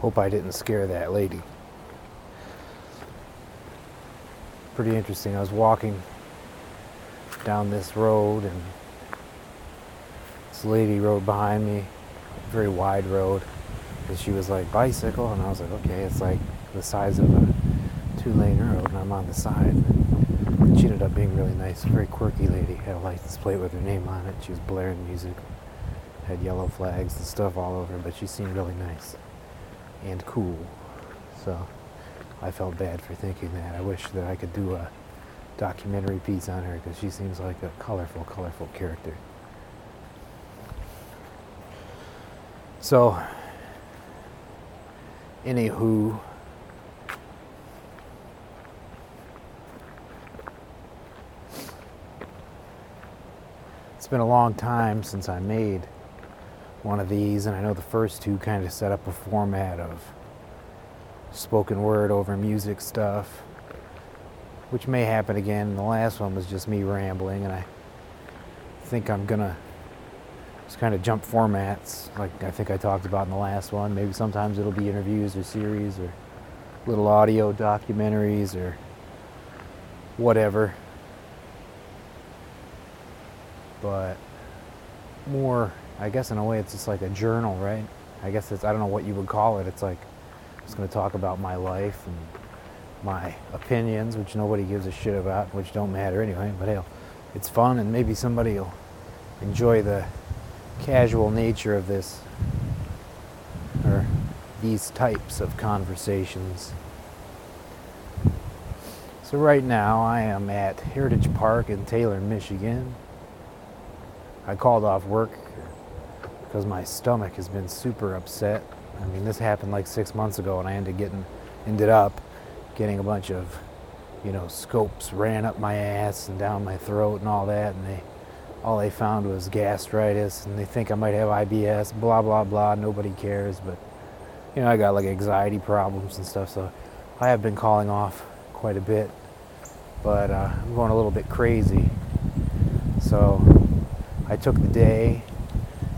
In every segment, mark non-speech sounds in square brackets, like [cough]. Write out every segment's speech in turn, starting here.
Hope I didn't scare that lady. Pretty interesting. I was walking down this road and this lady rode behind me, very wide road. And she was like, bicycle. And I was like, okay, it's like the size of a two lane road and I'm on the side. And she ended up being really nice, very quirky lady. Had a license plate with her name on it. She was blaring music, had yellow flags and stuff all over, but she seemed really nice and cool. So I felt bad for thinking that. I wish that I could do a documentary piece on her because she seems like a colorful, colorful character. So, anywho, it's been a long time since I made one of these, and I know the first two kind of set up a format of spoken word over music stuff, which may happen again. And The last one was just me rambling, and I think I'm gonna just kind of jump formats, like I think I talked about in the last one. Maybe sometimes it'll be interviews or series or little audio documentaries or whatever. But more, I guess in a way, it's just like a journal, right? I guess it's, I don't know what you would call it. It's like, I'm just going to talk about my life and my opinions, which nobody gives a shit about, which don't matter anyway. But hell, it's fun, and maybe somebody will enjoy the casual nature of this or these types of conversations. So, right now, I am at Heritage Park in Taylor, Michigan. I called off work because my stomach has been super upset. I mean, this happened like six months ago, and I ended getting ended up getting a bunch of, you know, scopes ran up my ass and down my throat and all that, and they all they found was gastritis, and they think I might have IBS. Blah blah blah. Nobody cares, but you know, I got like anxiety problems and stuff, so I have been calling off quite a bit, but uh, I'm going a little bit crazy. So I took the day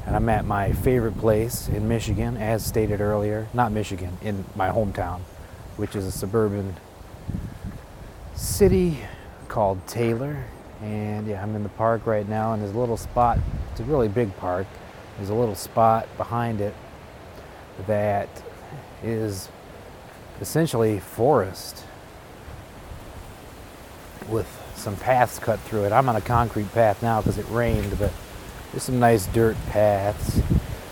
and I'm at my favorite place in Michigan, as stated earlier. Not Michigan, in my hometown, which is a suburban city called Taylor. And yeah, I'm in the park right now, and there's a little spot. It's a really big park. There's a little spot behind it that is essentially forest with some paths cut through it. I'm on a concrete path now because it rained, but there's some nice dirt paths.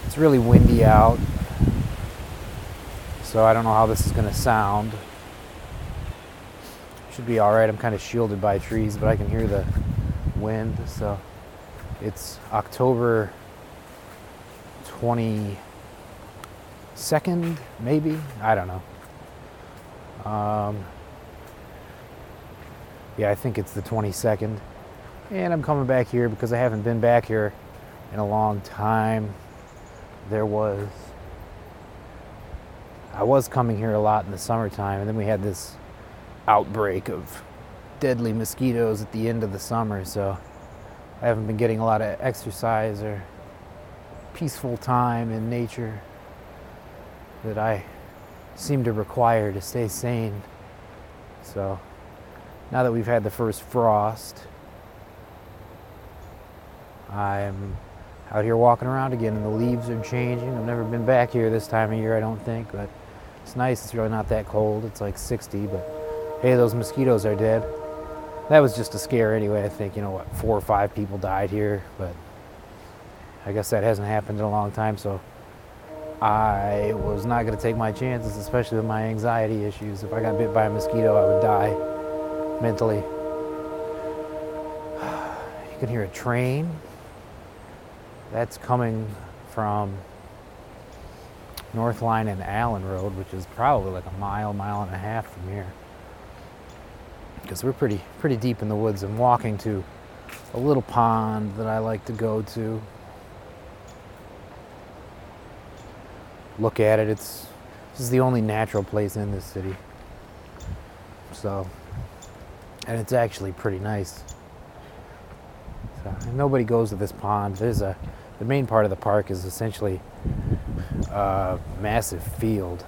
It's really windy out, so I don't know how this is going to sound. Should be all right. I'm kind of shielded by trees, but I can hear the wind. So it's October 22nd, maybe. I don't know. Um, yeah, I think it's the 22nd. And I'm coming back here because I haven't been back here in a long time. There was, I was coming here a lot in the summertime, and then we had this outbreak of deadly mosquitoes at the end of the summer, so I haven't been getting a lot of exercise or peaceful time in nature that I seem to require to stay sane. So now that we've had the first frost, I'm out here walking around again and the leaves are changing. I've never been back here this time of year, I don't think, but it's nice. It's really not that cold. It's like 60, but hey, those mosquitoes are dead. That was just a scare anyway. I think, you know, what, four or five people died here, but I guess that hasn't happened in a long time, so I was not going to take my chances, especially with my anxiety issues. If I got bit by a mosquito, I would die mentally. [sighs] You can hear a train. That's coming from North Line and Allen Road, which is probably like a mile, mile and a half from here. Because we're pretty, pretty deep in the woods. I'm walking to a little pond that I like to go to. Look at it. It's this is the only natural place in this city. So, and it's actually pretty nice. So, nobody goes to this pond. There's a the main part of the park is essentially a massive field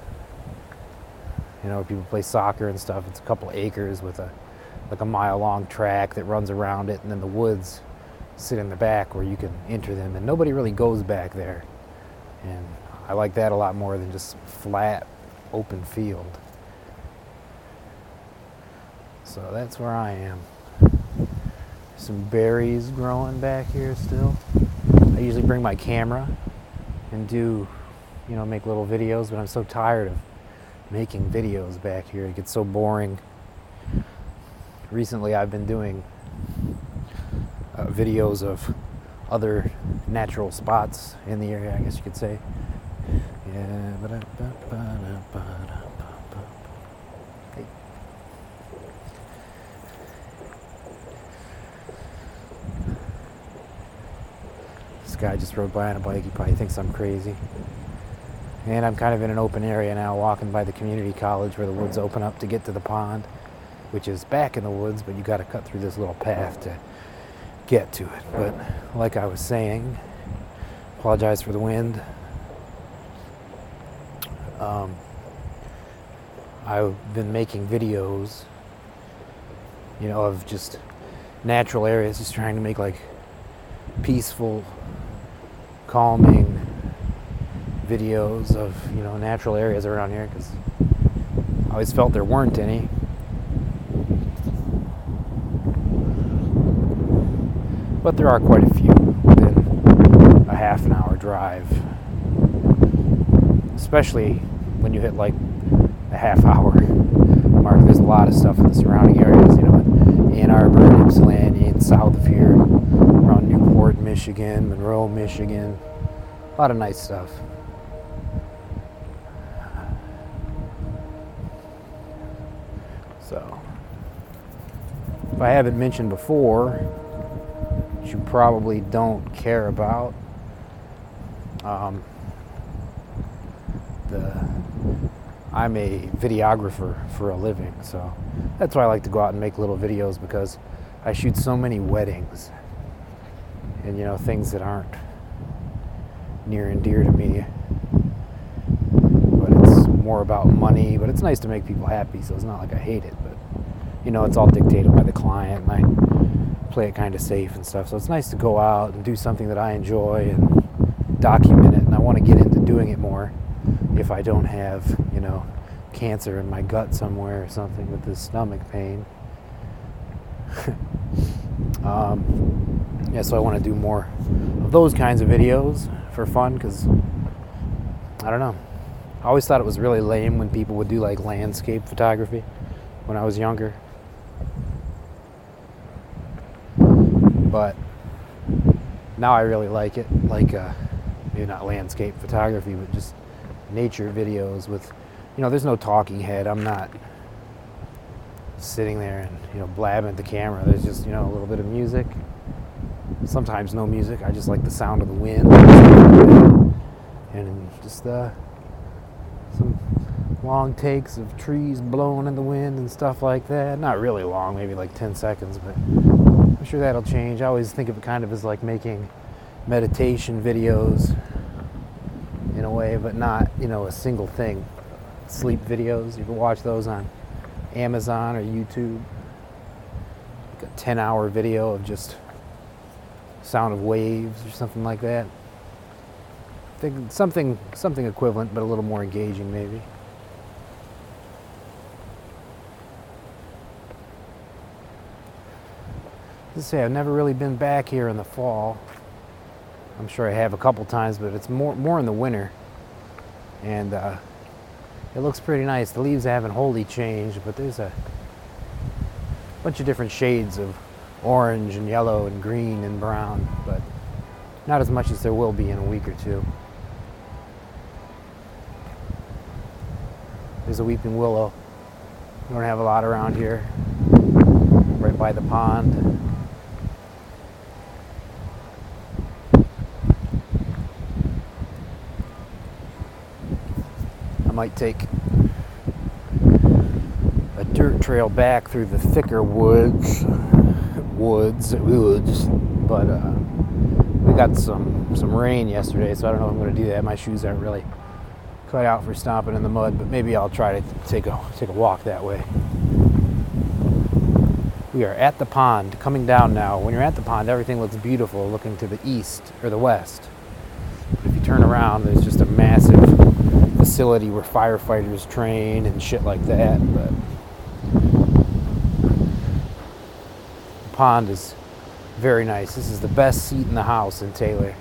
you know, people play soccer and stuff. It's a couple acres with a like a mile long track that runs around it, and then the woods sit in the back where you can enter them, and nobody really goes back there. And I like that a lot more than just flat, open field. So that's where I am. Some berries growing back here still. I usually bring my camera and do, you know, make little videos, but I'm so tired of making videos back here. It gets so boring. Recently, I've been doing uh, videos of other natural spots in the area, I guess you could say. Yeah, Guy just rode by on a bike. He probably thinks I'm crazy. And I'm kind of in an open area now, walking by the community college where the woods open up to get to the pond, which is back in the woods, but you got to cut through this little path to get to it. But like I was saying, apologize for the wind. Um, I've been making videos, you know, of just natural areas, just trying to make like peaceful, calming videos of you know natural areas around here because I always felt there weren't any. But there are quite a few within a half an hour drive, especially when you hit like a half hour [laughs] mark. There's a lot of stuff in the surrounding areas, you know, in Ann Arbor, Ypsilanti, and south of here, Newport, Michigan, Monroe, Michigan. A lot of nice stuff. So, if I haven't mentioned before, which you probably don't care about, um, the I'm a videographer for a living, so that's why I like to go out and make little videos because I shoot so many weddings and you know things that aren't near and dear to me But it's more about money, but it's nice to make people happy, so it's not like I hate it, but you know, it's all dictated by the client, and I play it kind of safe and stuff. So it's nice to go out and do something that I enjoy and document it, and I want to get into doing it more if I don't have, you know, cancer in my gut somewhere or something with this stomach pain. [laughs] um, yeah, so I want to do more of those kinds of videos for fun because I don't know. I always thought it was really lame when people would do like landscape photography when I was younger. But now I really like it. Like, uh, maybe not landscape photography, but just nature videos with, you know, there's no talking head. I'm not sitting there and, you know, blabbing at the camera. There's just, you know, a little bit of music. Sometimes no music. I just like the sound of the wind. And just, uh, some long takes of trees blowing in the wind and stuff like that. Not really long, maybe like 10 seconds, but I'm sure that'll change. I always think of it kind of as like making meditation videos in a way, but not, you know, a single thing. Sleep videos, you can watch those on Amazon or YouTube. Like a 10 hour video of just sound of waves or something like that think something something equivalent, but a little more engaging, maybe. Let's say I've never really been back here in the fall. I'm sure I have a couple times, but it's more more in the winter, and uh, it looks pretty nice. The leaves haven't wholly changed, but there's a bunch of different shades of orange and yellow and green and brown, but not as much as there will be in a week or two. There's a weeping willow. We don't have a lot around here. Right by the pond. I might take a dirt trail back through the thicker woods, woods, woods, but uh, we got some some rain yesterday, so I don't know if I'm going to do that. My shoes aren't really cut out for stomping in the mud, but maybe I'll try to take a take a walk that way. We are at the pond, coming down now. When you're at the pond, everything looks beautiful looking to the east or the west. But if you turn around, there's just a massive facility where firefighters train and shit like that. But the pond is very nice. This is the best seat in the house in Taylor.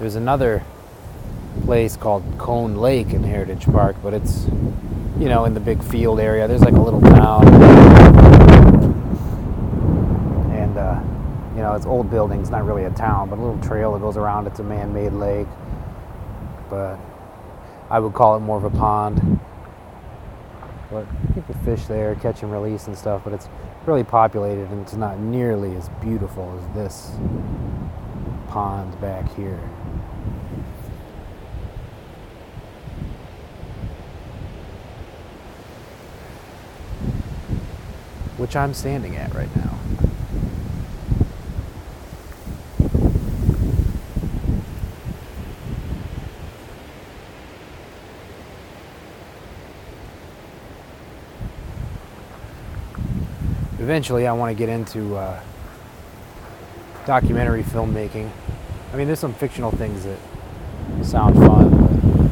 There's another place called Coan Lake in Heritage Park, but it's you know in the big field area. There's like a little town, and uh, you know it's old buildings, not really a town, but a little trail that goes around. It's a man-made lake, but I would call it more of a pond. But people fish there, catch and release and stuff, but it's really populated and it's not nearly as beautiful as this pond back here. Which I'm standing at right now. Eventually I want to get into uh, documentary filmmaking. I mean, there's some fictional things that sound fun.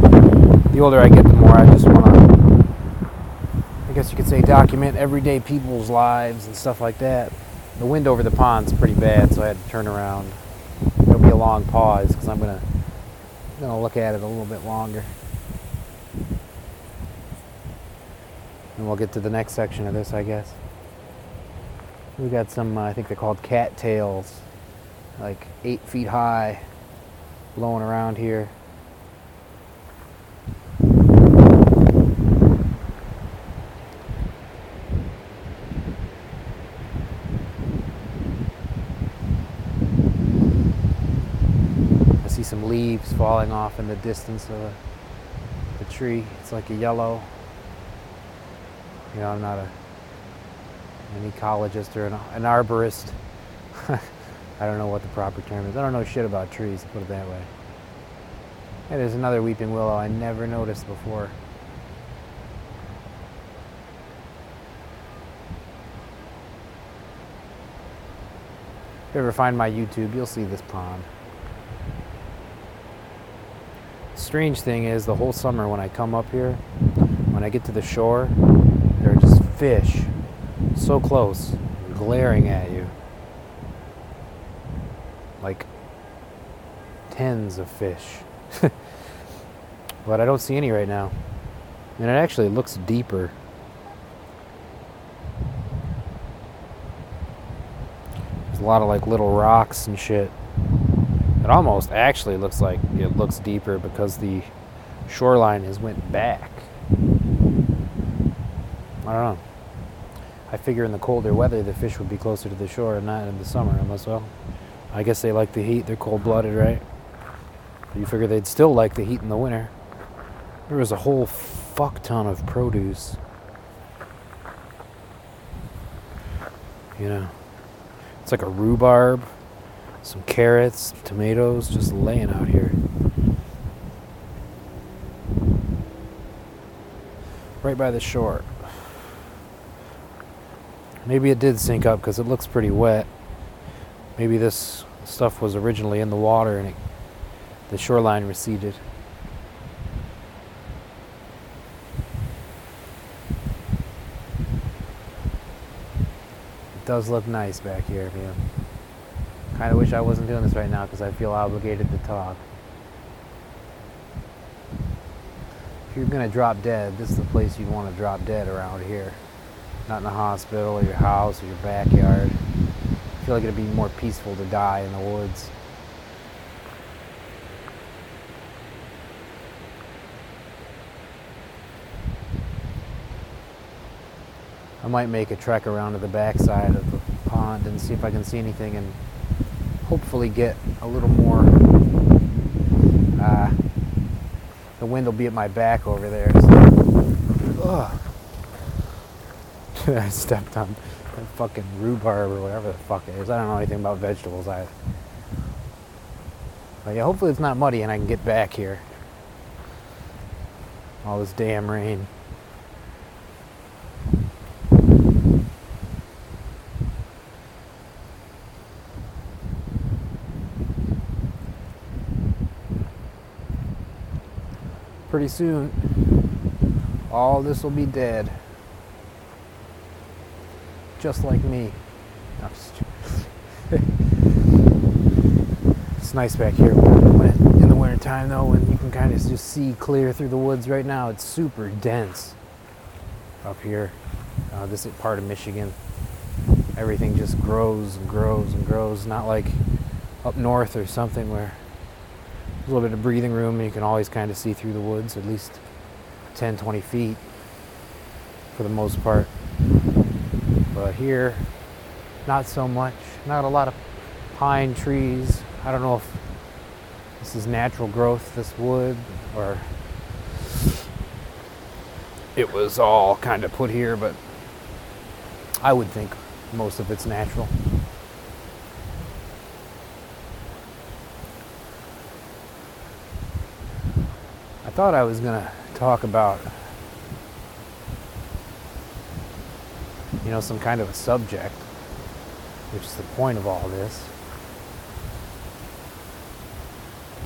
But the older I get, the more I just want to, I guess you could say, document everyday people's lives and stuff like that. The wind over the pond's pretty bad, so I had to turn around. It'll be a long pause because I'm gonna, gonna look at it a little bit longer. And we'll get to the next section of this, I guess. We got some, uh, I think they're called cattails, like eight feet high, blowing around here. I see some leaves falling off in the distance of the tree. It's like a yellow. You know, I'm not a an ecologist or an, an arborist. [laughs] I don't know what the proper term is. I don't know shit about trees, put it that way. Hey, there's another weeping willow I never noticed before. If you ever find my YouTube, you'll see this pond. Strange thing is, the whole summer when I come up here, when I get to the shore, fish so close, glaring at you. Like tens of fish. [laughs] but I don't see any right now. And it actually looks deeper. There's a lot of like little rocks and shit. It almost actually looks like it looks deeper because the shoreline has went back. I don't know. I figure in the colder weather the fish would be closer to the shore and not in the summer, unless well. I guess they like the heat. They're cold blooded, right? You figure they'd still like the heat in the winter. There was a whole fuck ton of produce. You know, it's like a rhubarb, some carrots, tomatoes just laying out here. Right by the shore. Maybe it did sink up because it looks pretty wet. Maybe this stuff was originally in the water and it, the shoreline receded. It does look nice back here, man. Kind of wish I wasn't doing this right now because I feel obligated to talk. If you're gonna drop dead, this is the place you'd want to drop dead around here not in the hospital or your house or your backyard. I feel like it'd be more peaceful to die in the woods. I might make a trek around to the backside of the pond and see if I can see anything and hopefully get a little more. Uh, the wind will be at my back over there. So. Ugh. [laughs] I stepped on that fucking rhubarb or whatever the fuck it is. I don't know anything about vegetables. I But yeah, hopefully it's not muddy and I can get back here. All this damn rain. Pretty soon, all this will be dead. Just like me. No, [laughs] it's nice back here when in the winter time though when you can kind of just see clear through the woods right now. It's super dense up here uh, this part of michigan. Everything just grows and grows and grows not like up north or something where a little bit of breathing room and you can always kind of see through the woods at least 10 20 feet for the most part but here not so much not a lot of pine trees I don't know if this is natural growth, this wood, or it was all kind of put here, but I would think most of it's natural. I thought I was going to talk about, you know, some kind of a subject, which is the point of all this.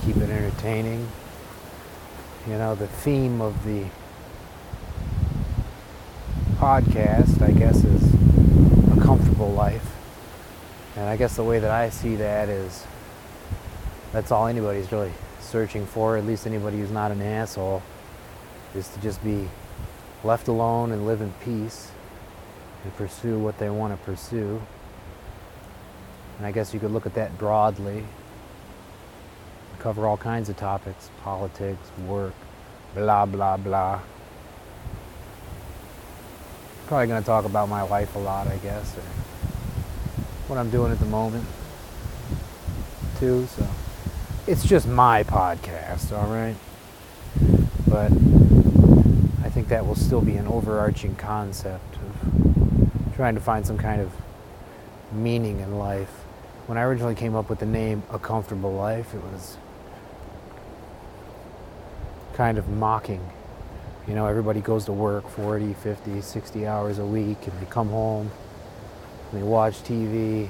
keep it entertaining. You know, the theme of the podcast, I guess, is a comfortable life. And I guess the way that I see that is that's all anybody's really searching for, at least anybody who's not an asshole, is to just be left alone and live in peace and pursue what they want to pursue. And I guess you could look at that broadly cover all kinds of topics politics, work, blah, blah, blah. Probably going to talk about my life a lot, I guess, or what I'm doing at the moment, too. So it's just my podcast, all right? But I think that will still be an overarching concept of trying to find some kind of meaning in life. When I originally came up with the name A Comfortable Life, it was kind of mocking. You know, everybody goes to work 40, 50, 60 hours a week and they come home and they watch TV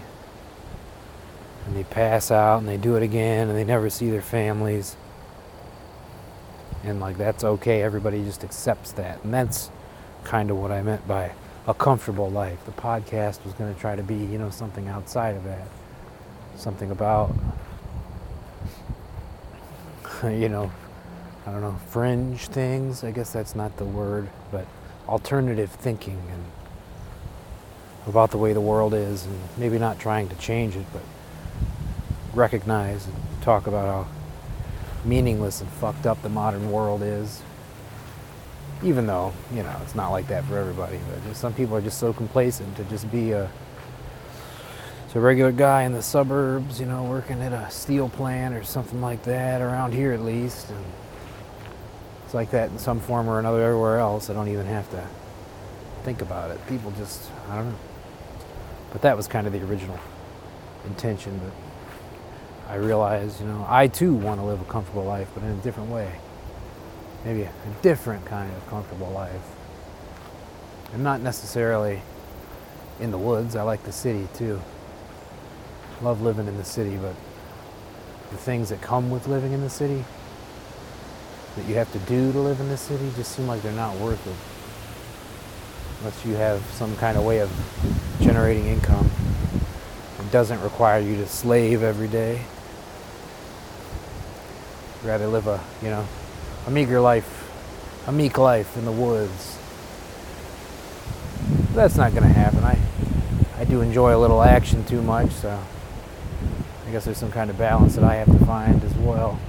and they pass out and they do it again and they never see their families. And like that's okay, everybody just accepts that. And that's kind of what I meant by a comfortable life. The podcast was going to try to be, you know, something outside of that. Something about [laughs] you know, I don't know, fringe things. I guess that's not the word, but alternative thinking and about the way the world is, and maybe not trying to change it, but recognize and talk about how meaningless and fucked up the modern world is. Even though, you know, it's not like that for everybody, but some people are just so complacent to just be a a regular guy in the suburbs, you know, working at a steel plant or something like that, around here at least. And it's like that in some form or another everywhere else. I don't even have to think about it. People just, I don't know. But that was kind of the original intention. But I realized, you know, I too want to live a comfortable life, but in a different way. Maybe a, different kind of comfortable life. I'm not necessarily in the woods. I like the city too. Love living in the city, but the things that come with living in the city that you have to do to live in the city just seem like they're not worth it. Unless you have some kind of way of generating income. It doesn't require you to slave every day. Rather live a, you know, a meager life, a meek life in the woods. That's not going to happen. I, I do enjoy a little action too much, so I guess there's some kind of balance that I have to find as well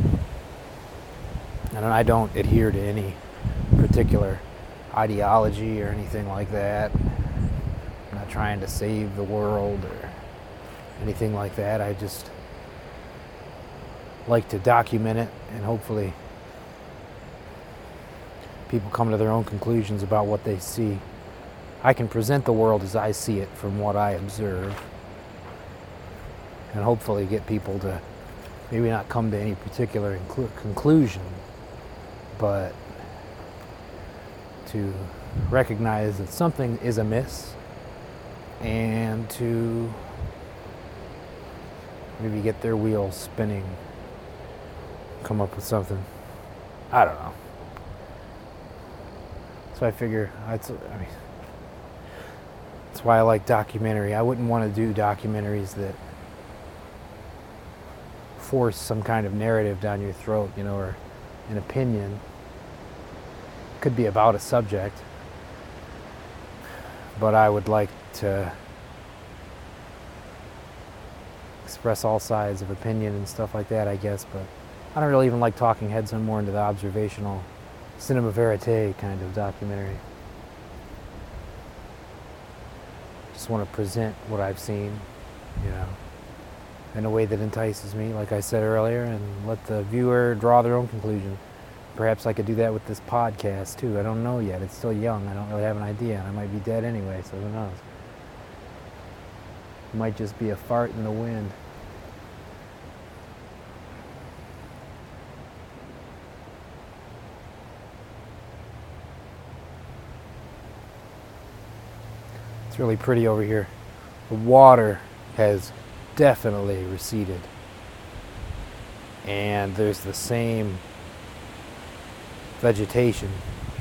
and I don't adhere to any particular ideology or anything like that. I'm not trying to save the world or anything like that. I just like to document it and hopefully people come to their own conclusions about what they see. I can present the world as I see it from what I observe and hopefully get people to maybe not come to any particular inclu- conclusion, but to recognize that something is amiss and to maybe get their wheels spinning, come up with something. I don't know. So I figure, that's, I mean, that's why I like documentary. I wouldn't want to do documentaries that force some kind of narrative down your throat, you know, or an opinion. Could be about a subject, but I would like to express all sides of opinion and stuff like that, I guess. But I don't really even like talking heads. I'm more into the observational cinema verite kind of documentary. Just want to present what I've seen, you know, in a way that entices me, like I said earlier, and let the viewer draw their own conclusion. Perhaps I could do that with this podcast too. I don't know yet. It's still young. I don't really have an idea, and I might be dead anyway, so who knows? It might just be a fart in the wind. Really pretty over here. The water has definitely receded. And there's the same vegetation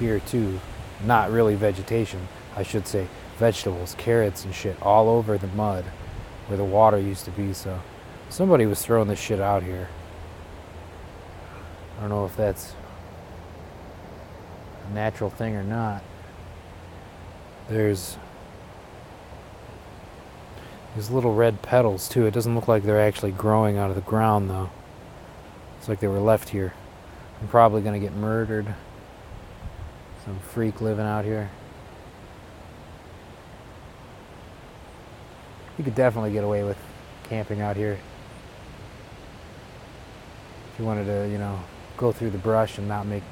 here too. Not really vegetation, I should say. Vegetables, carrots and shit all over the mud where the water used to be. So somebody was throwing this shit out here. I don't know if that's a natural thing or not. There's these little red petals too. It doesn't look like they're actually growing out of the ground though. It's like they were left here. I'm probably gonna get murdered. Some freak living out here. You could definitely get away with camping out here. If you wanted to, you know, go through the brush and not make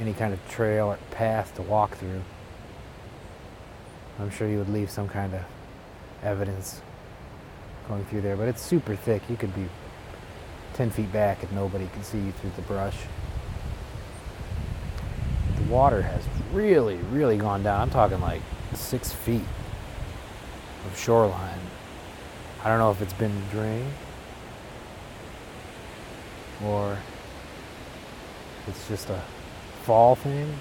any kind of trail or path to walk through. I'm sure you would leave some kind of evidence going through there, but it's super thick. You could be 10 feet back and nobody can see you through the brush. The water has really, really gone down. I'm talking like six feet of shoreline. I don't know if it's been drained or it's just a fall thing.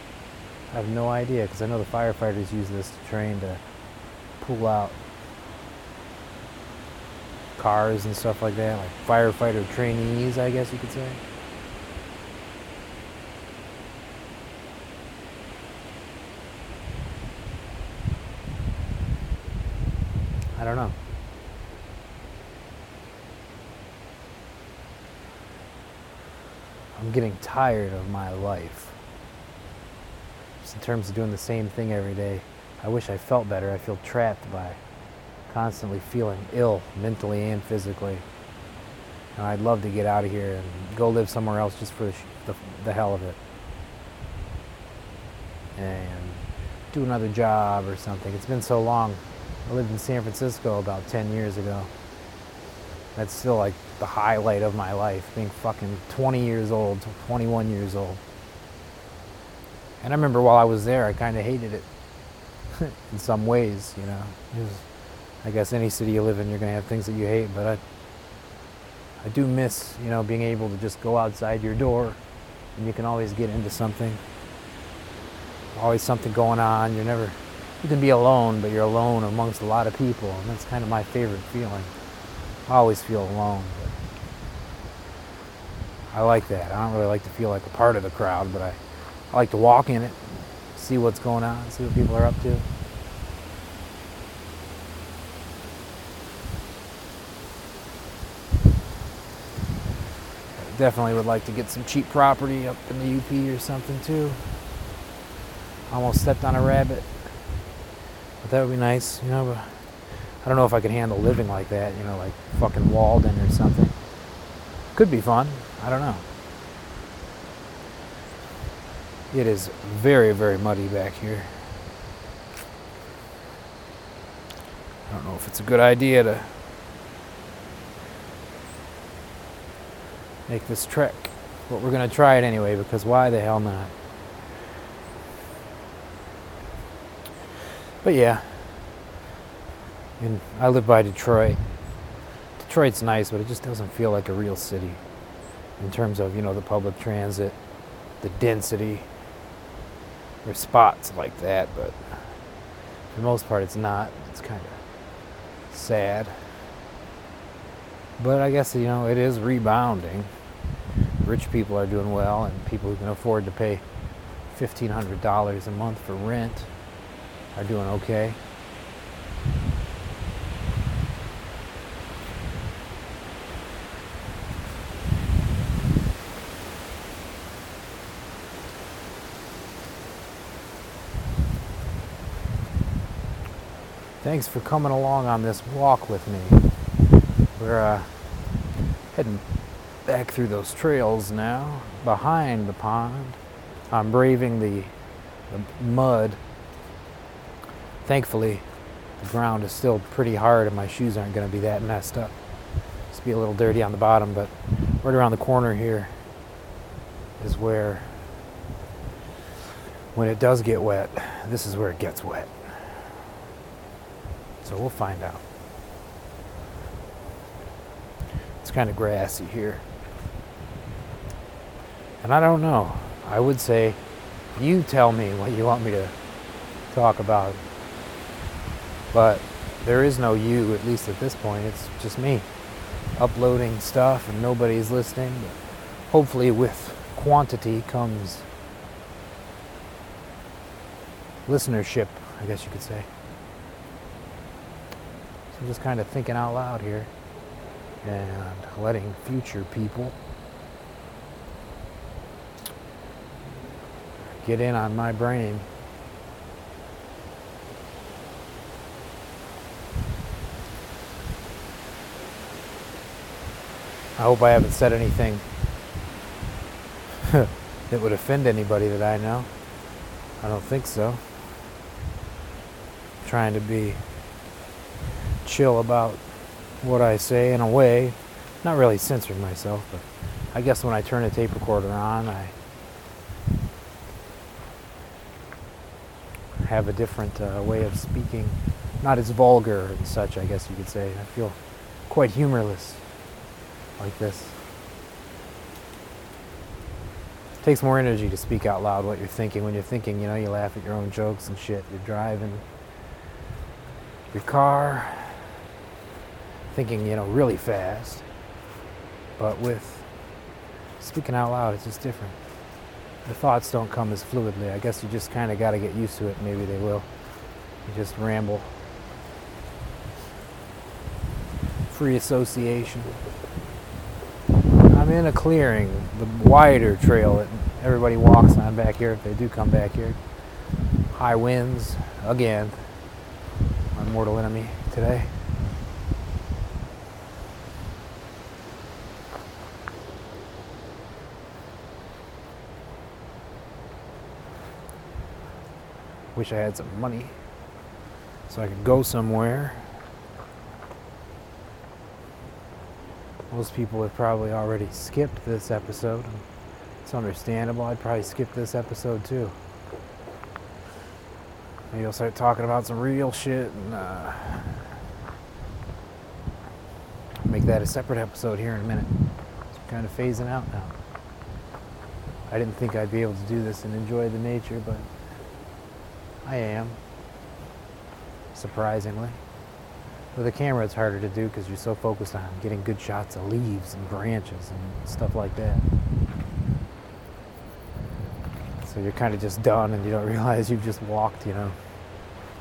I have no idea because I know the firefighters use this to train to pull out cars and stuff like that, like firefighter trainees, I guess you could say. I don't know. I'm getting tired of my life. Just in terms of doing the same thing every day. I wish I felt better. I feel trapped by constantly feeling ill mentally and physically. And I'd love to get out of here and go live somewhere else just for the, the, the hell of it. And do another job or something. It's been so long. I lived in San Francisco about 10 years ago. That's still like the highlight of my life, being fucking 20 years old, 21 years old. And I remember while I was there, I kind of hated it [laughs] in some ways, you know. I guess any city you live in, you're going to have things that you hate, but I, I do miss, you know, being able to just go outside your door and you can always get into something. Always something going on. You're never, you can be alone, but you're alone amongst a lot of people, and that's kind of my favorite feeling. I always feel alone, but I like that. I don't really like to feel like a part of the crowd, but I, I like to walk in it, see what's going on, see what people are up to. Definitely would like to get some cheap property up in the UP or something too. Almost stepped on a rabbit. But that would be nice, you know. But I don't know if I could handle living like that, you know, like fucking Walden or something. Could be fun. I don't know. It is very, very muddy back here. I don't know if it's a good idea to make this trek. But we're going to try it anyway because why the hell not? But yeah, and I live by Detroit. Detroit's nice, but it just doesn't feel like a real city in terms of, you know, the public transit, the density. There's spots like that, but for the most part, it's not. It's kind of sad. But I guess, you know, it is rebounding. Rich people are doing well, and people who can afford to pay $1,500 a month for rent are doing okay. Thanks for coming along on this walk with me. We're uh, heading back through those trails now, behind the pond. I'm braving the, the mud. Thankfully, the ground is still pretty hard and my shoes aren't going to be that messed up. Just be a little dirty on the bottom, but right around the corner here is where, when it does get wet, this is where it gets wet. So we'll find out. It's kind of grassy here. And I don't know. I would say you tell me what you want me to talk about. But there is no you, at least at this point. It's just me uploading stuff and nobody's listening. But hopefully, with quantity comes listenership, I guess you could say. I'm just kind of thinking out loud here and letting future people get in on my brain. I hope I haven't said anything [laughs] that would offend anybody that I know. I don't think so. I'm trying to be chill about what I say in a way. Not really censoring myself, but I guess when I turn a tape recorder on, I have a different uh, way of speaking. Not as vulgar and such, I guess you could say. I feel quite humorless like this. It takes more energy to speak out loud what you're thinking. When you're thinking, you know, you laugh at your own jokes and shit. You're driving your car, thinking, you know, really fast. But with speaking out loud, it's just different. The thoughts don't come as fluidly. I guess you just kind of got to get used to it. Maybe they will. You just ramble. Free association. I'm in a clearing, the wider trail that everybody walks on back here if they do come back here. High winds, again, my mortal enemy today. Wish I had some money so I could go somewhere. Most people have probably already skipped this episode. It's understandable. I'd probably skip this episode too. Maybe I'll start talking about some real shit and uh, make that a separate episode here in a minute. It's kind of phasing out now. I didn't think I'd be able to do this and enjoy the nature, but I am. Surprisingly. With a camera, it's harder to do because you're so focused on getting good shots of leaves and branches and stuff like that. So you're kind of just done and you don't [laughs] realize you've just walked, you know,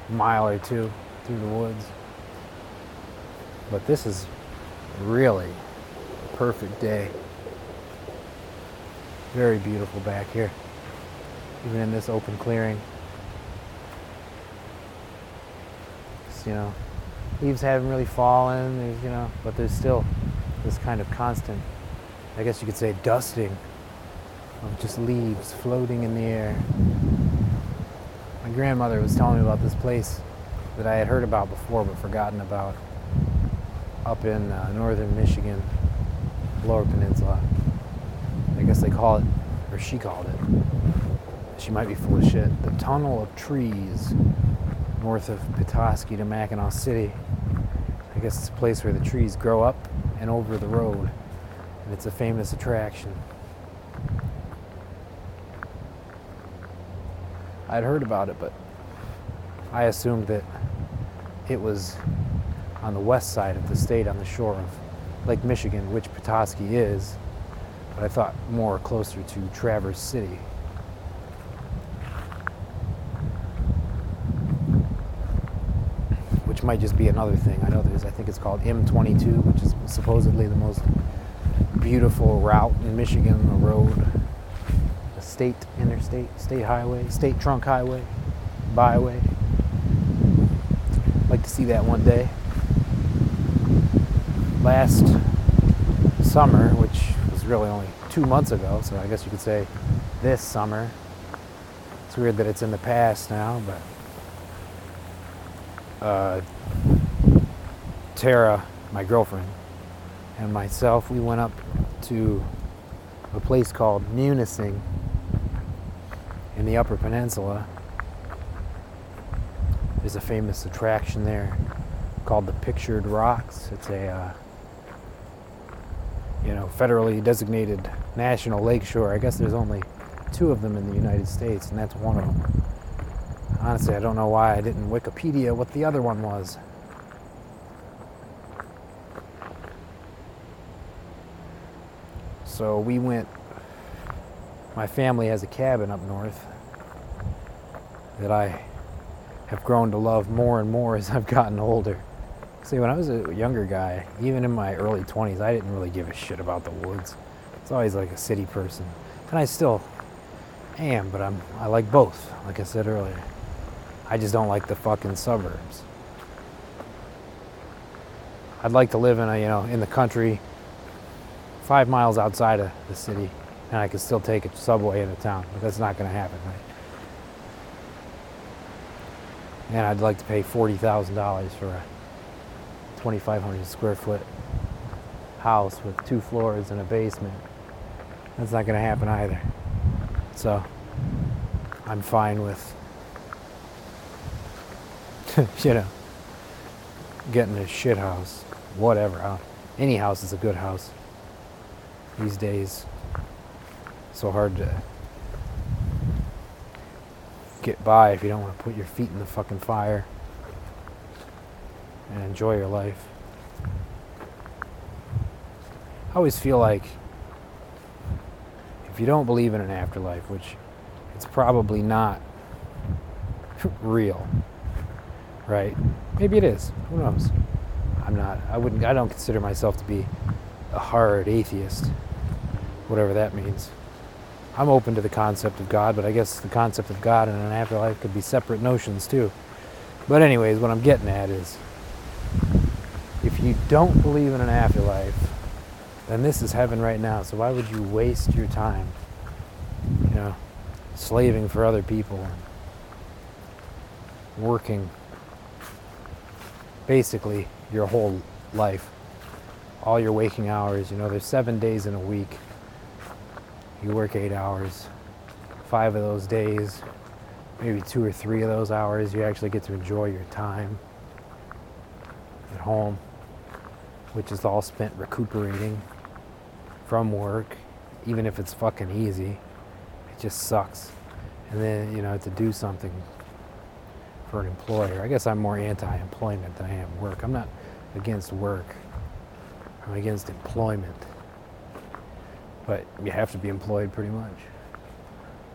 a mile or two through the woods. But this is really a perfect day. Very beautiful back here, even in this open clearing. You know, leaves haven't really fallen, there's, you know, but there's still this kind of constant, I guess you could say, dusting of just leaves floating in the air. My grandmother was telling me about this place that I had heard about before but forgotten about up in uh, northern Michigan, Lower Peninsula. I guess they call it, or she called it. She might be full of shit. The Tunnel of Trees, north of Petoskey to Mackinaw City. I guess it's a place where the trees grow up and over the road, and it's a famous attraction. I'd heard about it, but I assumed that it was on the west side of the state on the shore of Lake Michigan, which Petoskey is, but I thought more closer to Traverse City. Might just be another thing. I know there's, I think it's called M22, which is supposedly the most beautiful route in Michigan, the road, a state interstate, state highway, state trunk highway, byway. Like to see that one day last summer, which was really only two months ago, so I guess you could say this summer. It's weird that it's in the past now, but uh, Tara, my girlfriend, and myself, we went up to a place called Munising in the Upper Peninsula. There's a famous attraction there called the Pictured Rocks. It's a uh, you know, federally designated national lakeshore. I guess there's only two of them in the United States, and that's one of them. Honestly, I don't know why I didn't Wikipedia what the other one was. So we went, my family has a cabin up north that I have grown to love more and more as I've gotten older. See, when I was a younger guy, even in my early 20s, I didn't really give a shit about the woods. It's always like a city person. And I still am, but I'm I like both, like I said earlier. I just don't like the fucking suburbs. I'd like to live in a, you know, in the country, five miles outside of the city, and I could still take a subway into town, but that's not going to happen, right? And I'd like to pay $40,000 for a 2,500 square foot house with two floors and a basement. That's not going to happen either. So I'm fine with, [laughs] you know, getting a shit house, whatever. Any house is a good house these days. So hard to get by if you don't want to put your feet in the fucking fire and enjoy your life. I always feel like if you don't believe in an afterlife, which it's probably not [laughs] real, right? Maybe it is. Who knows? I'm not. I wouldn't. I don't consider myself to be a hard atheist, whatever that means. I'm open to the concept of God, but I guess the concept of God and an afterlife could be separate notions too. But anyways, what I'm getting at is if you don't believe in an afterlife, then this is heaven right now. So why would you waste your time, you know, slaving for other people, working basically your whole life, all your waking hours? You know, there's seven days in a week. You work eight hours. Five of those days, maybe two or three of those hours, you actually get to enjoy your time at home which is all spent recuperating from work, even if it's fucking easy. It just sucks. And then, you know, to do something for an employer. I guess I'm more anti employment than I am work. I'm not against work, I'm against employment. But you have to be employed pretty much.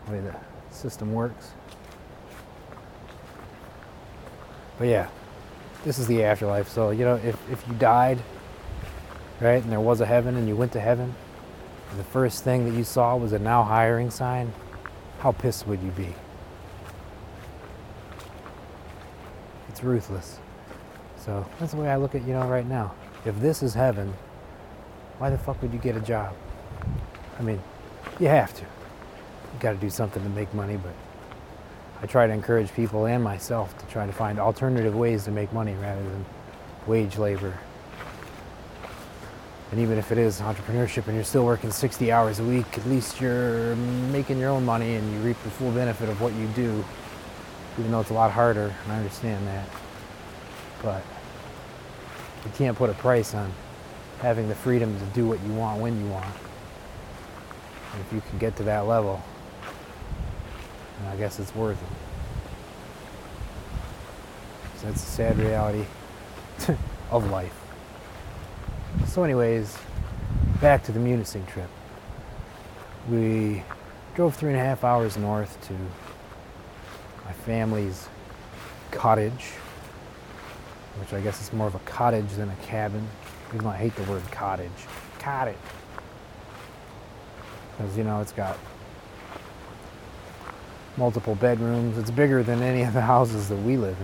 The way the system works. But yeah, this is the afterlife. So, you know, if, if you died right? And there was a heaven and you went to heaven, and the first thing that you saw was a now hiring sign, how pissed would you be? It's ruthless. So that's the way I look at, you know, right now. If this is heaven, why the fuck would you get a job? I mean, you have to. You got to do something to make money, but I try to encourage people and myself to try to find alternative ways to make money rather than wage labor And even if it is entrepreneurship and you're still working 60 hours a week, at least you're making your own money and you reap the full benefit of what you do, even though it's a lot harder, and I understand that. But you can't put a price on having the freedom to do what you want when you want. And if you can get to that level, I guess it's worth it. So that's the sad reality [laughs] of life. So, anyways, back to the Munising trip. We drove three and a half hours north to my family's cottage, which I guess is more of a cottage than a cabin, even though I hate the word cottage. Cottage. Because, you know, it's got multiple bedrooms. It's bigger than any of the houses that we live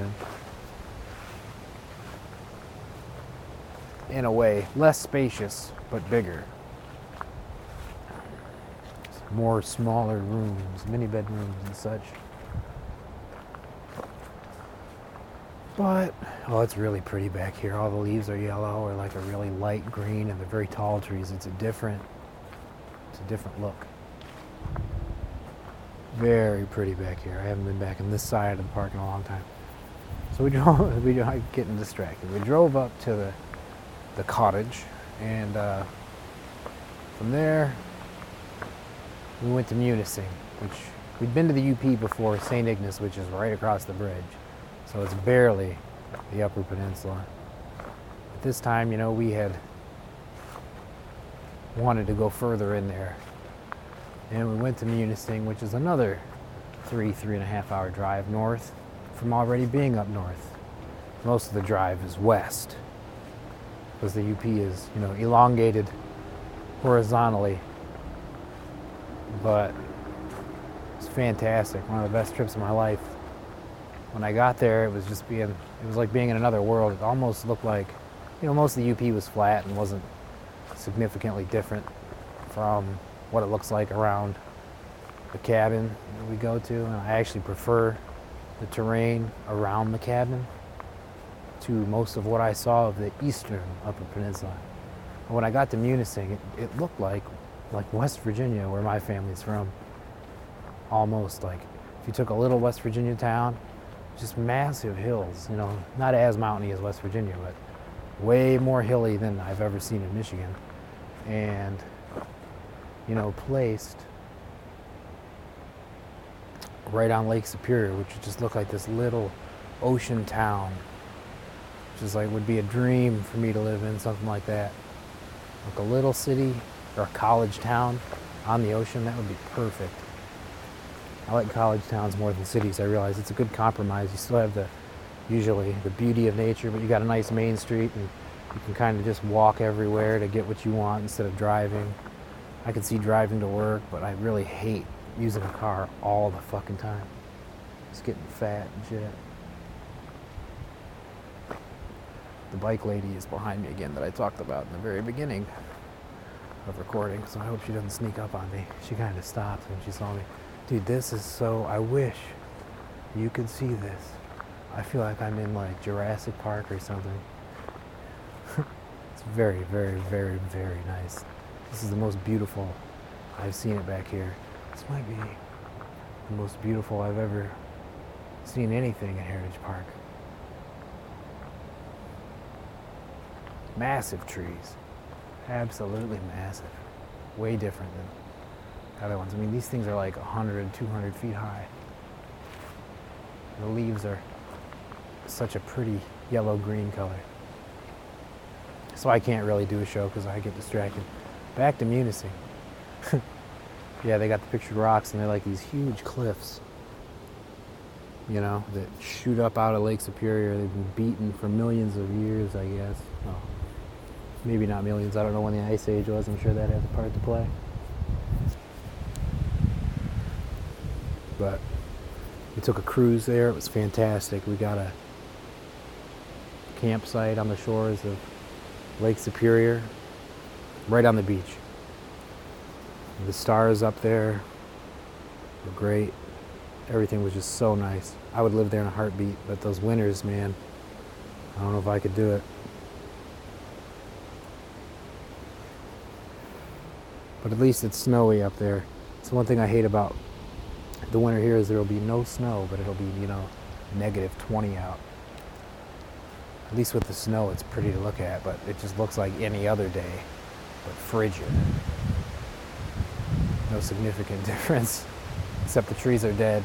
in. In a way, less spacious, but bigger. More smaller rooms, mini bedrooms and such. But, oh, it's really pretty back here. All the leaves are yellow or like a really light green, and they're very tall trees. It's a different, it's a different look. Very pretty back here. I haven't been back in this side of the park in a long time. So we [laughs] drove, we drove, getting distracted. We drove up to the, the cottage, and uh, from there, we went to Munising, which we'd been to the UP before, St. Ignace, which is right across the bridge. So it's barely the Upper Peninsula. But this time, you know, we had wanted to go further in there and we went to Munising, which is another three, three and a half hour drive north from already being up north. Most of the drive is west because the UP is, you know, elongated horizontally. But it's fantastic. One of the best trips of my life. When I got there, it was just being, it was like being in another world. It almost looked like, you know, most of the UP was flat and wasn't significantly different from what it looks like around the cabin that we go to. And I actually prefer the terrain around the cabin to most of what I saw of the eastern Upper Peninsula. And when I got to Munising, it, it looked like like West Virginia, where my family's from. Almost like if you took a little West Virginia town, just massive hills, you know, not as mountainy as West Virginia, but way more hilly than I've ever seen in Michigan. And you know, placed right on Lake Superior, which would just look like this little ocean town. Which is like would be a dream for me to live in, something like that. Like a little city or a college town on the ocean, that would be perfect. I like college towns more than cities. I realize it's a good compromise. You still have the usually the beauty of nature, but you got a nice main street and you can kind of just walk everywhere to get what you want instead of driving. I can see driving to work, but I really hate using a car all the fucking time. It's getting fat and shit. The bike lady is behind me again that I talked about in the very beginning of recording, so I hope she doesn't sneak up on me. She kind of stopped when she saw me. Dude, this is so. I wish you could see this. I feel like I'm in like Jurassic Park or something. [laughs] it's very, very, very, very nice. This is the most beautiful I've seen it back here. This might be the most beautiful I've ever seen anything in Heritage Park. Massive trees. Absolutely massive. Way different than other ones. I mean, these things are like 100, 200 feet high. The leaves are such a pretty yellow green color. So I can't really do a show because I get distracted. Back to Munising. [laughs] yeah, they got the pictured rocks and they're like these huge cliffs, you know, that shoot up out of Lake Superior. They've been beaten for millions of years, I guess. Maybe not millions. I don't know when the Ice Age was. I'm sure that has a part to play. But we took a cruise there. It was fantastic. We got a campsite on the shores of Lake Superior right on the beach. The stars up there were great. Everything was just so nice. I would live there in a heartbeat, but those winters, man, I don't know if I could do it. But at least it's snowy up there. So one thing I hate about the winter here is there will be no snow, but it'll be, you know, negative 20 out. At least with the snow, it's pretty to look at, but it just looks like any other day, but frigid. No significant [laughs] difference, except the trees are dead.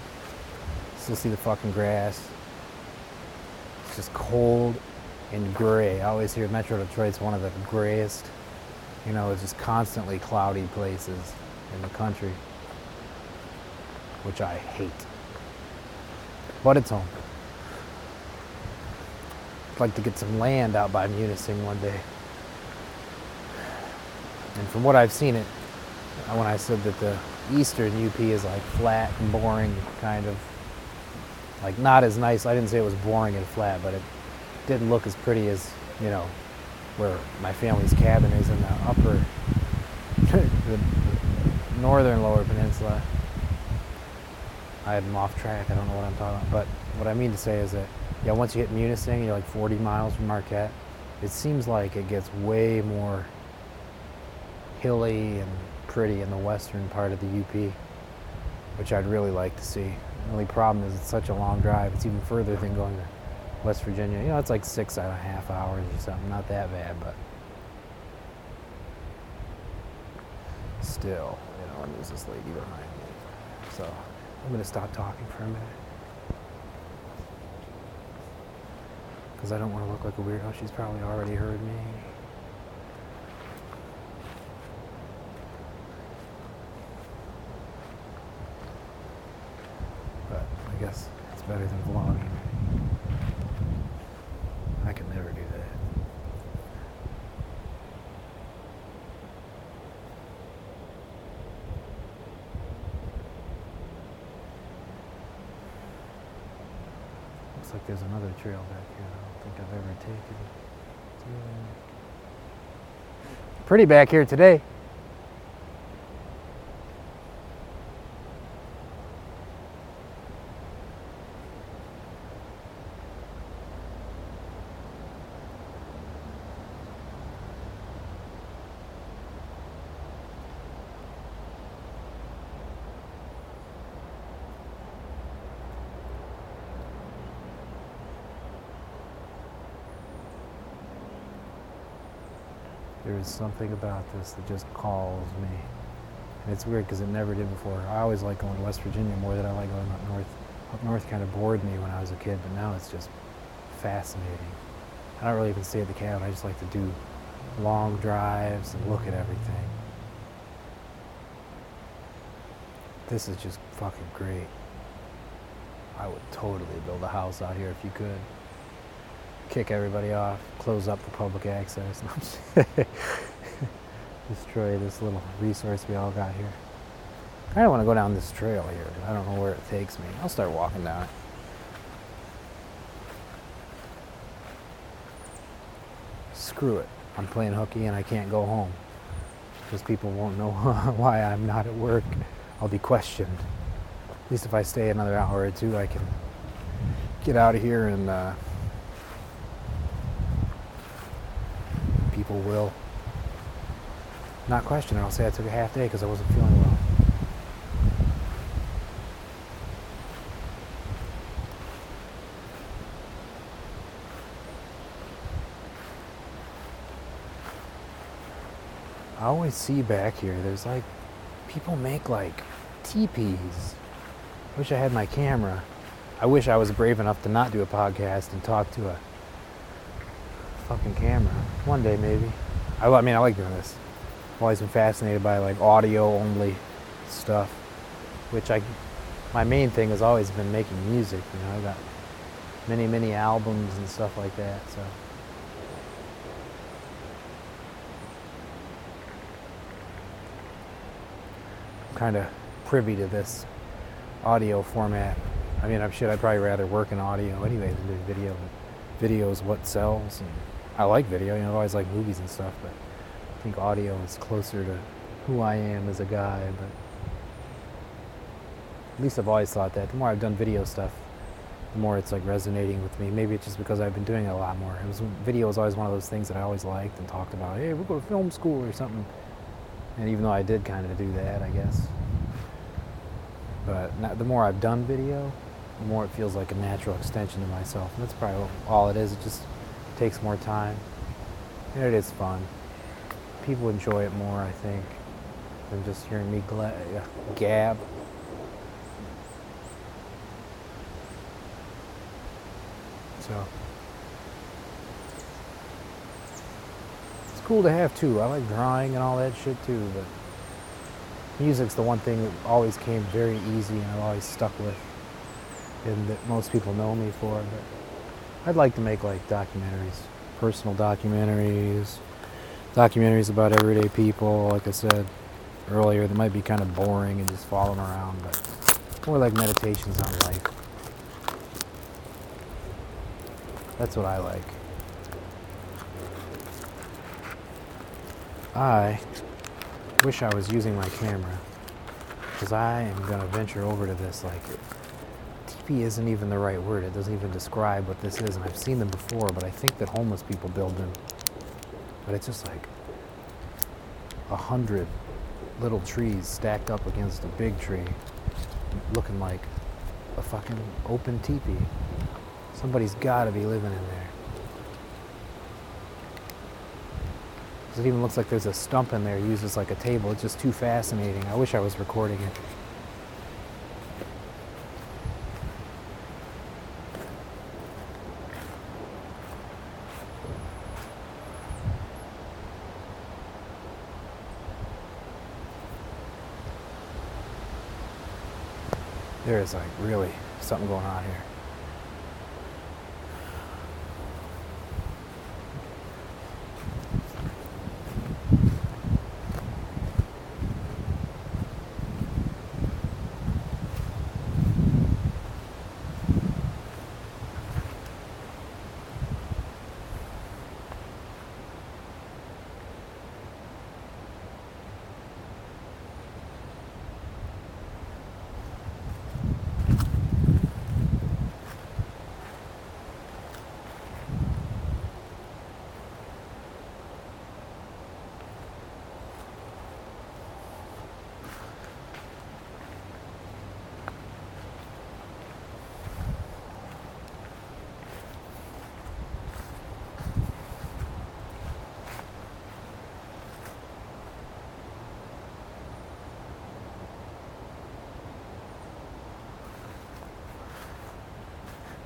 Still see the fucking grass. It's just cold and gray. I always hear Metro Detroit's one of the grayest, you know, it's just constantly cloudy places in the country, which I hate. But it's home. I'd like to get some land out by Munising one day. And from what I've seen it, when I said that the eastern UP is like flat and boring, kind of like not as nice. I didn't say it was boring and flat, but it didn't look as pretty as you know where my family's cabin is in the upper, [laughs] the northern lower peninsula. I had them off track. I don't know what I'm talking about, but what I mean to say is that yeah, once you hit Munising, you're like 40 miles from Marquette. It seems like it gets way more hilly and pretty in the western part of the UP, which I'd really like to see. The only problem is it's such a long drive. It's even further than going to West Virginia. You know, it's like six and a half hours or something. Not that bad, but still, you know, and there's this lady behind me. So I'm going to stop talking for a minute. Because I don't want to look like a weirdo. She's probably already heard me. But I guess it's better than vlogging. I can never do that. Looks like there's another trail back here I don't think I've ever taken. Pretty back here today. Something about this that just calls me. And it's weird because it never did before. I always like going to West Virginia more than I like going up north. Up north kind of bored me when I was a kid, but now it's just fascinating. I don't really even stay at the cabin. I just like to do long drives and look at everything. This is just fucking great. I would totally build a house out here if you could kick everybody off, close up the public access, [laughs] destroy this little resource we all got here. I kind of want to go down this trail here. I don't know where it takes me. I'll start walking down it. Screw it. I'm playing hooky and I can't go home because people won't know [laughs] why I'm not at work. I'll be questioned. At least if I stay another hour or two, I can get out of here and. Uh, people will not question it. I'll say I took a half day because I wasn't feeling well. I always see back here, there's like, people make like teepees. Wish I had my camera. I wish I was brave enough to not do a podcast and talk to a fucking camera. One day, maybe. I, I mean, I like doing this. I've always been fascinated by like audio only stuff, which I, my main thing has always been making music. You know, I got many, many albums and stuff like that. So. I'm kind of privy to this audio format. I mean, I'm shit. I'd probably rather work in audio anyway than do video. But video is what sells. And, I like video, you know, I've always liked movies and stuff, but I think audio is closer to who I am as a guy. But at least I've always thought that. The more I've done video stuff, the more it's like resonating with me. Maybe it's just because I've been doing it a lot more. It was video was always one of those things that I always liked and talked about. Hey, we'll go to film school or something. And even though I did kind of do that, I guess. But not, the more I've done video, the more it feels like a natural extension to myself. And that's probably all it is. It just takes more time. And it is fun. People enjoy it more, I think, than just hearing me gla- uh, gab. So it's cool to have too. I like drawing and all that shit too, but music's the one thing that always came very easy and I've always stuck with and that most people know me for. But I'd like to make like documentaries, personal documentaries, documentaries about everyday people, like I said earlier, that might be kind of boring and just following around, but more like meditations on life. That's what I like. I wish I was using my camera because I am going to venture over to this like teepee isn't even the right word. It doesn't even describe what this is, and I've seen them before, but I think that homeless people build them. But it's just like a hundred little trees stacked up against a big tree, looking like a fucking open teepee. Somebody's got to be living in there. It even looks like there's a stump in there used as like a table. It's just too fascinating. I wish I was recording it. Is like really something going on here.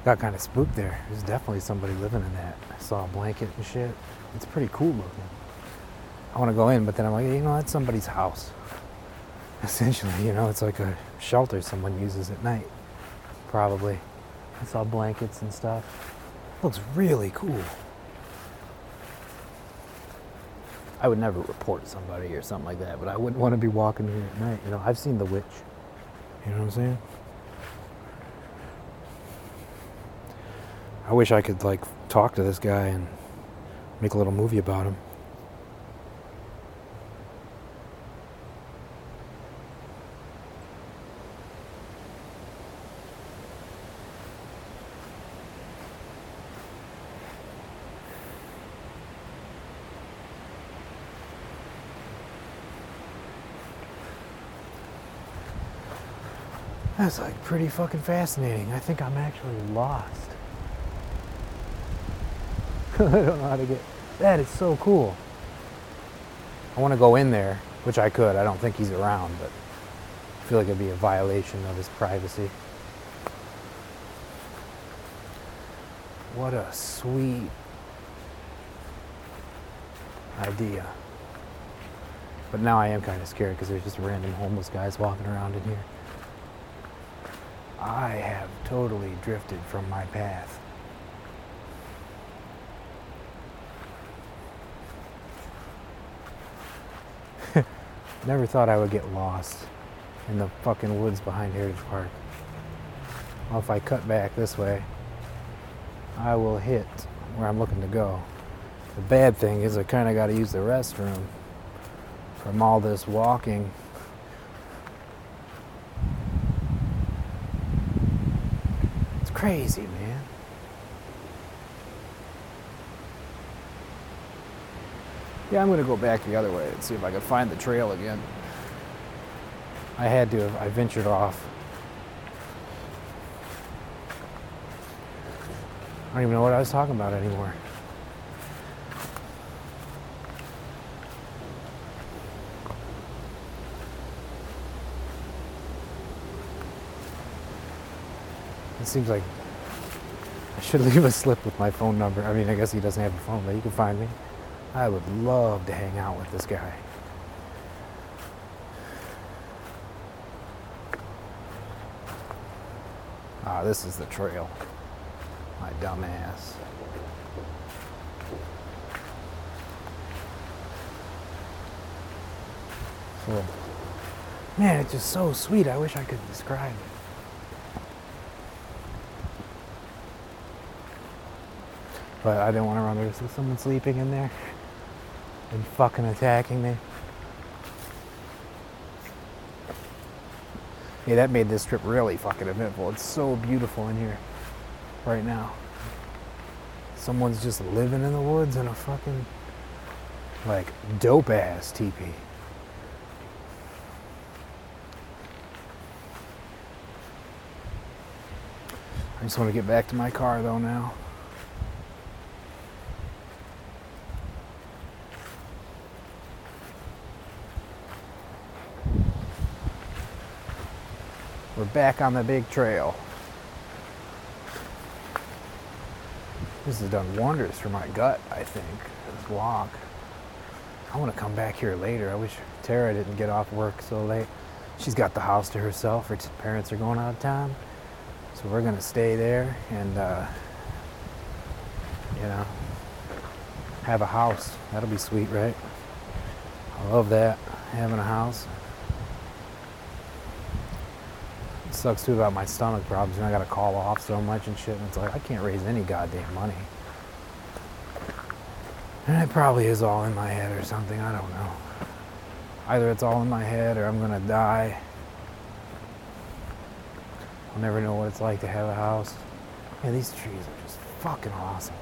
Got kind of spooked there. There's definitely somebody living in that. I saw a blanket and shit. It's pretty cool looking. I want to go in, but then I'm like, you know, that's somebody's house. [laughs] Essentially, you know, it's like a shelter someone uses at night. Probably. I saw blankets and stuff. Looks really cool. I would never report somebody or something like that, but I wouldn't want to be walking here at night. You know, I've seen The Witch. You know what I'm saying? I wish I could like talk to this guy and make a little movie about him. That's like pretty fucking fascinating. I think I'm actually lost. [laughs] I don't know how to get. That is so cool. I want to go in there, which I could. I don't think he's around, but I feel like it'd be a violation of his privacy. What a sweet idea. But now I am kind of scared because there's just random homeless guys walking around in here. I have totally drifted from my path. Never thought I would get lost in the fucking woods behind Heritage Park. Well, if I cut back this way, I will hit where I'm looking to go. The bad thing is I kind of got to use the restroom from all this walking. It's crazy, man. Yeah, I'm gonna go back the other way and see if I can find the trail again. I had to. I ventured off. I don't even know what I was talking about anymore. It seems like I should [laughs] leave a slip with my phone number. I mean, I guess he doesn't have a phone, but you can find me. I would love to hang out with this guy. Ah, this is the trail. My dumbass. So, man, it's just so sweet. I wish I could describe it. But I didn't want to run risk someone sleeping in there and fucking attacking me. Yeah, that made this trip really fucking eventful. It's so beautiful in here right now. Someone's just living in the woods in a fucking like dope ass teepee. I just want to get back to my car though now. We're back on the big trail. This has done wonders for my gut, I think, this walk. I want to come back here later. I wish Tara didn't get off work so late. She's got the house to herself. Her parents are going out of town. So we're going to stay there and, uh, you know, have a house. That'll be sweet, right? I love that, having a house. It sucks too about my stomach problems. You know, I got to call off so much and shit. And it's like, I can't raise any goddamn money. And it probably is all in my head or something. I don't know. Either it's all in my head or I'm to die. I'll never know what it's like to have a house. Yeah, these trees are just fucking awesome.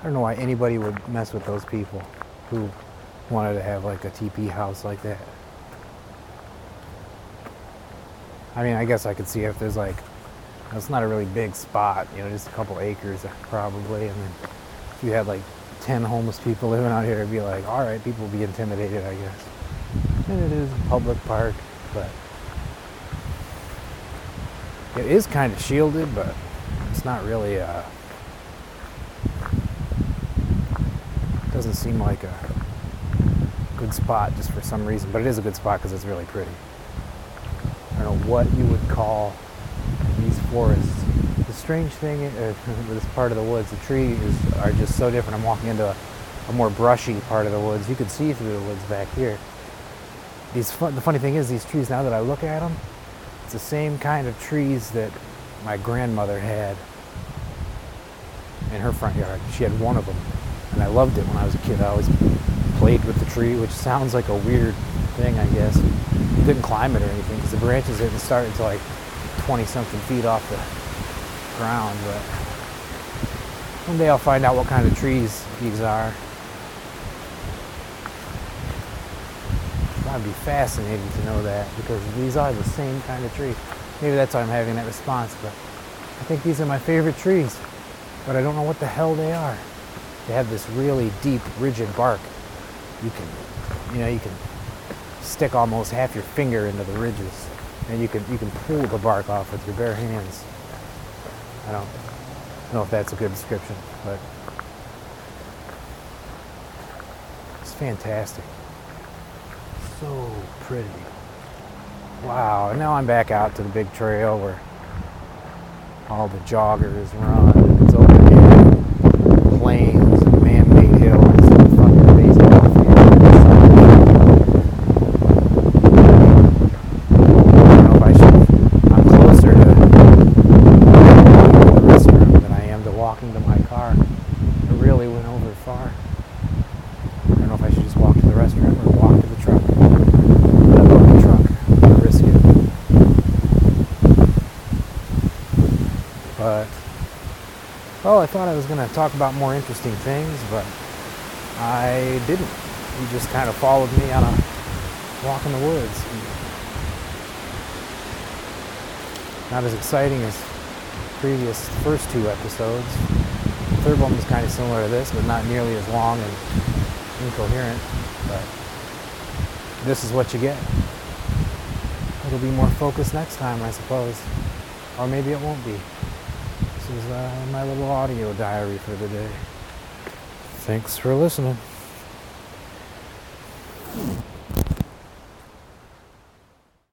I don't know why anybody would mess with those people who wanted to have like a TP house like that. I mean, I guess I could see if there's like, it's not a really big spot, you know, just a couple acres probably, and then if you had like 10 homeless people living out here, it'd be like, all right, people would be intimidated, I guess. And it is a public park, but it is kind of shielded, but it's not really uh doesn't seem like a good spot just for some reason, but it is a good spot because it's really pretty. I don't know what you would call these forests. The strange thing uh, [laughs] with this part of the woods, the trees are just so different. I'm walking into a, a more brushy part of the woods. You can see through the woods back here. These fun, the funny thing is, these trees. Now that I look at them, it's the same kind of trees that my grandmother had in her front yard. She had one of them, and I loved it when I was a kid. I always played with the tree, which sounds like a weird thing, I guess. You couldn't climb it or anything because the branches didn't start until like 20 something feet off the ground. But one day I'll find out what kind of trees these are. I'd be fascinated to know that because these are the same kind of tree. Maybe that's why I'm having that response, but I think these are my favorite trees, but I don't know what the hell they are. They have this really deep, rigid bark. You can, you know, you can stick almost half your finger into the ridges, and you can you can pull the bark off with your bare hands. I don't know if that's a good description, but it's fantastic. So pretty. Wow, and now I'm back out to the big trail where all the joggers run. It's open air, plains, and man-made hills. It's fucking amazing out here. I don't know if I should. I'm closer to the restroom than I am to walking to my car. I really went over far. I don't know if I should just walk to the restroom or walk to the truck. I love the truck. I'm gonna risk it. Well, I thought I was going to talk about more interesting things, but I didn't. You just kind of followed me on a walk in the woods. Not as exciting as previous first two episodes. The third one was kind of similar to this, but not nearly as long and incoherent. But this is what you get. It'll be more focused next time, I suppose. Or maybe it won't be. Is uh, my little audio diary for the day. Thanks for listening.